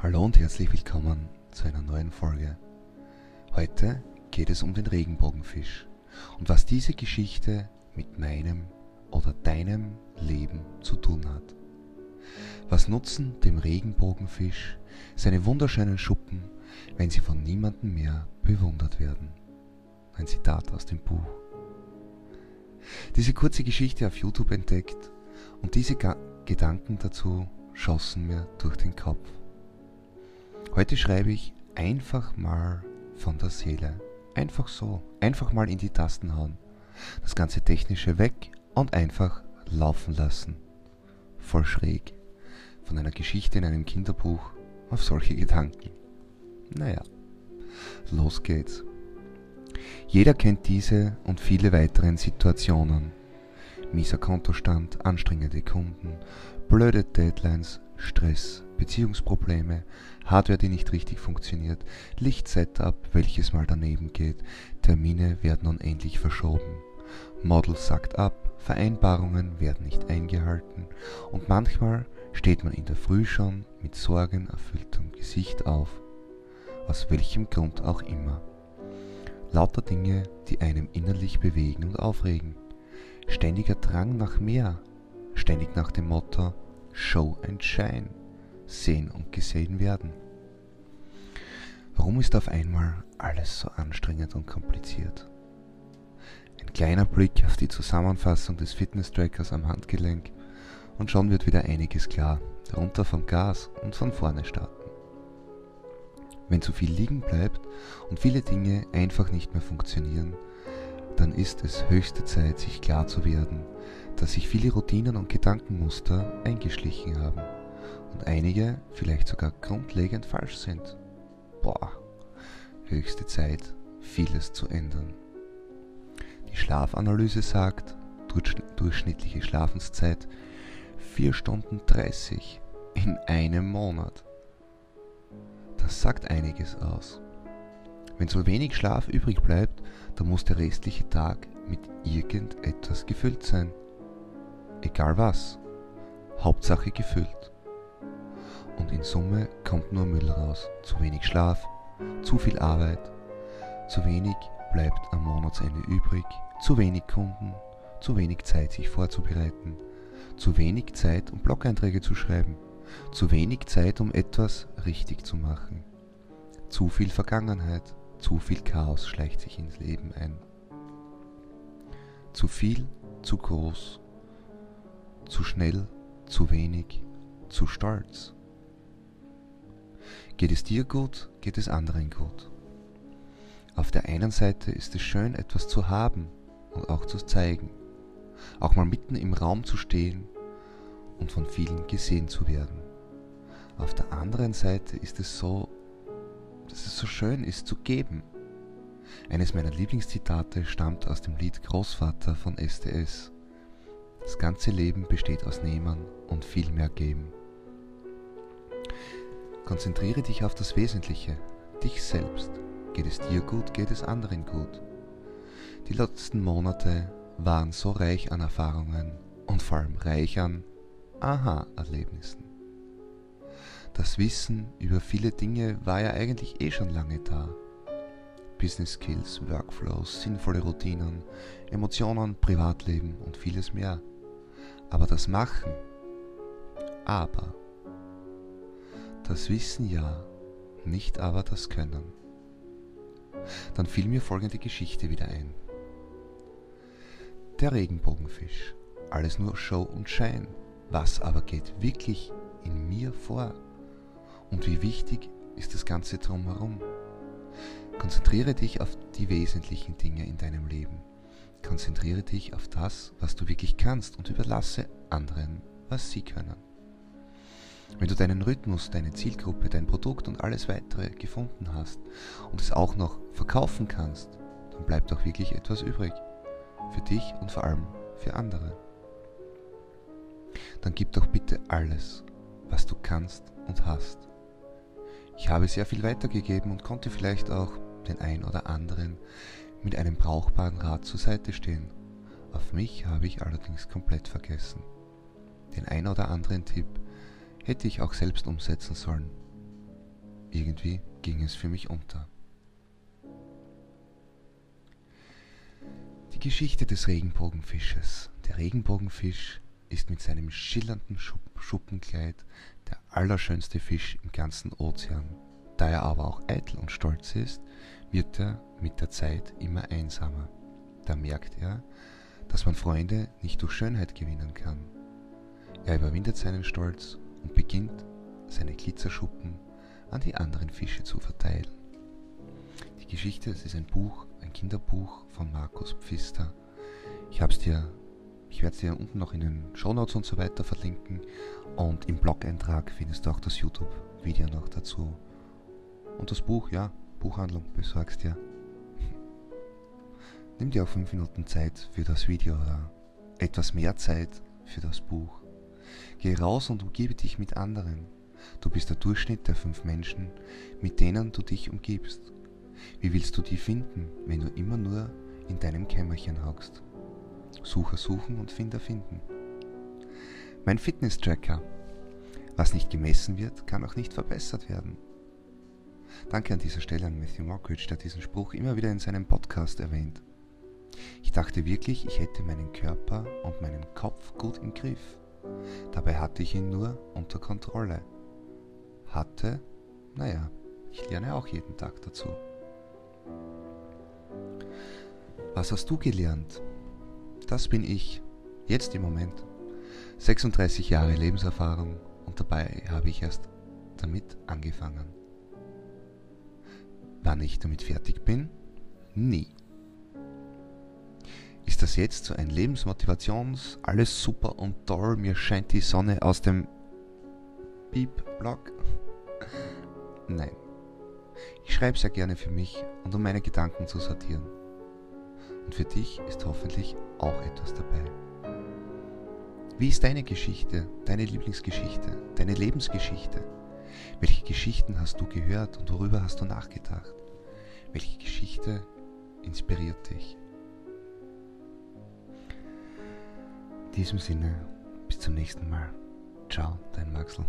Hallo und herzlich willkommen zu einer neuen Folge. Heute geht es um den Regenbogenfisch und was diese Geschichte mit meinem oder deinem Leben zu tun hat. Was nutzen dem Regenbogenfisch seine wunderschönen Schuppen, wenn sie von niemandem mehr bewundert werden? Ein Zitat aus dem Buch. Diese kurze Geschichte auf YouTube entdeckt und diese Ga Gedanken dazu schossen mir durch den Kopf. Heute schreibe ich einfach mal von der Seele. Einfach so. Einfach mal in die Tasten hauen. Das ganze Technische weg und einfach laufen lassen. Voll schräg. Von einer Geschichte in einem Kinderbuch auf solche Gedanken. Naja, los geht's. Jeder kennt diese und viele weiteren Situationen. Mieser Kontostand, anstrengende Kunden, blöde Deadlines, Stress, Beziehungsprobleme, Hardware, die nicht richtig funktioniert, Lichtsetup, welches mal daneben geht, Termine werden unendlich verschoben, Model sagt ab, Vereinbarungen werden nicht eingehalten und manchmal steht man in der Früh schon mit sorgenerfülltem Gesicht auf, aus welchem Grund auch immer. Lauter Dinge, die einem innerlich bewegen und aufregen. Ständiger Drang nach mehr, ständig nach dem Motto Show and Shine sehen und gesehen werden. Warum ist auf einmal alles so anstrengend und kompliziert? Ein kleiner Blick auf die Zusammenfassung des Fitness-Trackers am Handgelenk und schon wird wieder einiges klar, darunter vom Gas und von vorne starten. Wenn zu viel liegen bleibt und viele Dinge einfach nicht mehr funktionieren, dann ist es höchste Zeit, sich klar zu werden, dass sich viele Routinen und Gedankenmuster eingeschlichen haben und einige vielleicht sogar grundlegend falsch sind. Boah, höchste Zeit, vieles zu ändern. Die Schlafanalyse sagt, durchschnittliche Schlafenszeit 4 Stunden 30 in einem Monat. Das sagt einiges aus. Wenn so wenig Schlaf übrig bleibt, dann muss der restliche Tag mit irgendetwas gefüllt sein. Egal was. Hauptsache gefüllt und in Summe kommt nur Müll raus. Zu wenig Schlaf, zu viel Arbeit, zu wenig bleibt am Monatsende übrig, zu wenig Kunden, zu wenig Zeit sich vorzubereiten, zu wenig Zeit um Blog-Einträge zu schreiben, zu wenig Zeit um etwas richtig zu machen. Zu viel Vergangenheit, zu viel Chaos schleicht sich ins Leben ein. Zu viel, zu groß, zu schnell, zu wenig, zu stolz. Geht es dir gut, geht es anderen gut. Auf der einen Seite ist es schön, etwas zu haben und auch zu zeigen, auch mal mitten im Raum zu stehen und von vielen gesehen zu werden. Auf der anderen Seite ist es so, dass es so schön ist zu geben. Eines meiner Lieblingszitate stammt aus dem Lied Großvater von STS. Das ganze Leben besteht aus Nehmen und viel mehr Geben. Konzentriere dich auf das Wesentliche, dich selbst. Geht es dir gut, geht es anderen gut. Die letzten Monate waren so reich an Erfahrungen und vor allem reich an Aha-Erlebnissen. Das Wissen über viele Dinge war ja eigentlich eh schon lange da. Business Skills, Workflows, sinnvolle Routinen, Emotionen, Privatleben und vieles mehr. Aber das Machen, aber das Wissen ja, nicht aber das Können. Dann fiel mir folgende Geschichte wieder ein. Der Regenbogenfisch. Alles nur Show und Schein. Was aber geht wirklich in mir vor? Und wie wichtig ist das Ganze drumherum? Konzentriere dich auf die wesentlichen Dinge in deinem Leben. Konzentriere dich auf das, was du wirklich kannst und überlasse anderen, was sie können. Wenn du deinen Rhythmus, deine Zielgruppe, dein Produkt und alles weitere gefunden hast und es auch noch verkaufen kannst, dann bleibt auch wirklich etwas übrig. Für dich und vor allem für andere. Dann gib doch bitte alles, was du kannst und hast. Ich habe sehr viel weitergegeben und konnte vielleicht auch den ein oder anderen mit einem brauchbaren Rat zur Seite stehen. Auf mich habe ich allerdings komplett vergessen. Den ein oder anderen Tipp hätte ich auch selbst umsetzen sollen. irgendwie ging es für mich unter. Die Geschichte des Regenbogenfisches. Der Regenbogenfisch ist mit seinem schillernden Schuppenkleid der allerschönste Fisch im ganzen Ozean. Da er aber auch eitel und stolz ist, wird er mit der Zeit immer einsamer. Da merkt er, dass man Freunde nicht durch Schönheit gewinnen kann. Er überwindet seinen Stolz und beginnt, seine Glitzerschuppen an die anderen Fische zu verteilen. Die Geschichte, es ist ein Buch, ein Kinderbuch von Markus Pfister. Ich hab's dir, ich werde es dir unten noch in den Shownotes und so weiter verlinken und im Blog-Eintrag findest du auch das YouTube-Video noch dazu. Und das Buch, ja, Buchhandlung besorgst dir. Nimm dir auch fünf Minuten Zeit für das Video oder etwas mehr Zeit für das Buch. Geh raus und umgebe dich mit anderen. Du bist der Durchschnitt der fünf Menschen, mit denen du dich umgibst. Wie willst du die finden, wenn du immer nur in deinem Kämmerchen hockst? Sucher suchen und Finder finden. Mein Fitness-Tracker. Was nicht gemessen wird, kann auch nicht verbessert werden. Danke an dieser Stelle an Matthew Mockridge, der diesen Spruch immer wieder in seinem Podcast erwähnt. Ich dachte wirklich, ich hätte meinen Körper und meinen Kopf gut im Griff. Dabei hatte ich ihn nur unter Kontrolle. Hatte, naja, ich lerne auch jeden Tag dazu. Was hast du gelernt? Das bin ich, jetzt im Moment. 36 Jahre Lebenserfahrung und dabei habe ich erst damit angefangen. Wann ich damit fertig bin? Nie. Das jetzt so ein Lebensmotivations, alles super und toll, mir scheint die Sonne aus dem Beep-Blog? Nein. Ich schreibe sehr gerne für mich und um meine Gedanken zu sortieren. Und für dich ist hoffentlich auch etwas dabei. Wie ist deine Geschichte, deine Lieblingsgeschichte, deine Lebensgeschichte? Welche Geschichten hast du gehört und worüber hast du nachgedacht? Welche Geschichte inspiriert dich? Diesem Sinne, bis zum nächsten Mal. Ciao, dein Maxel.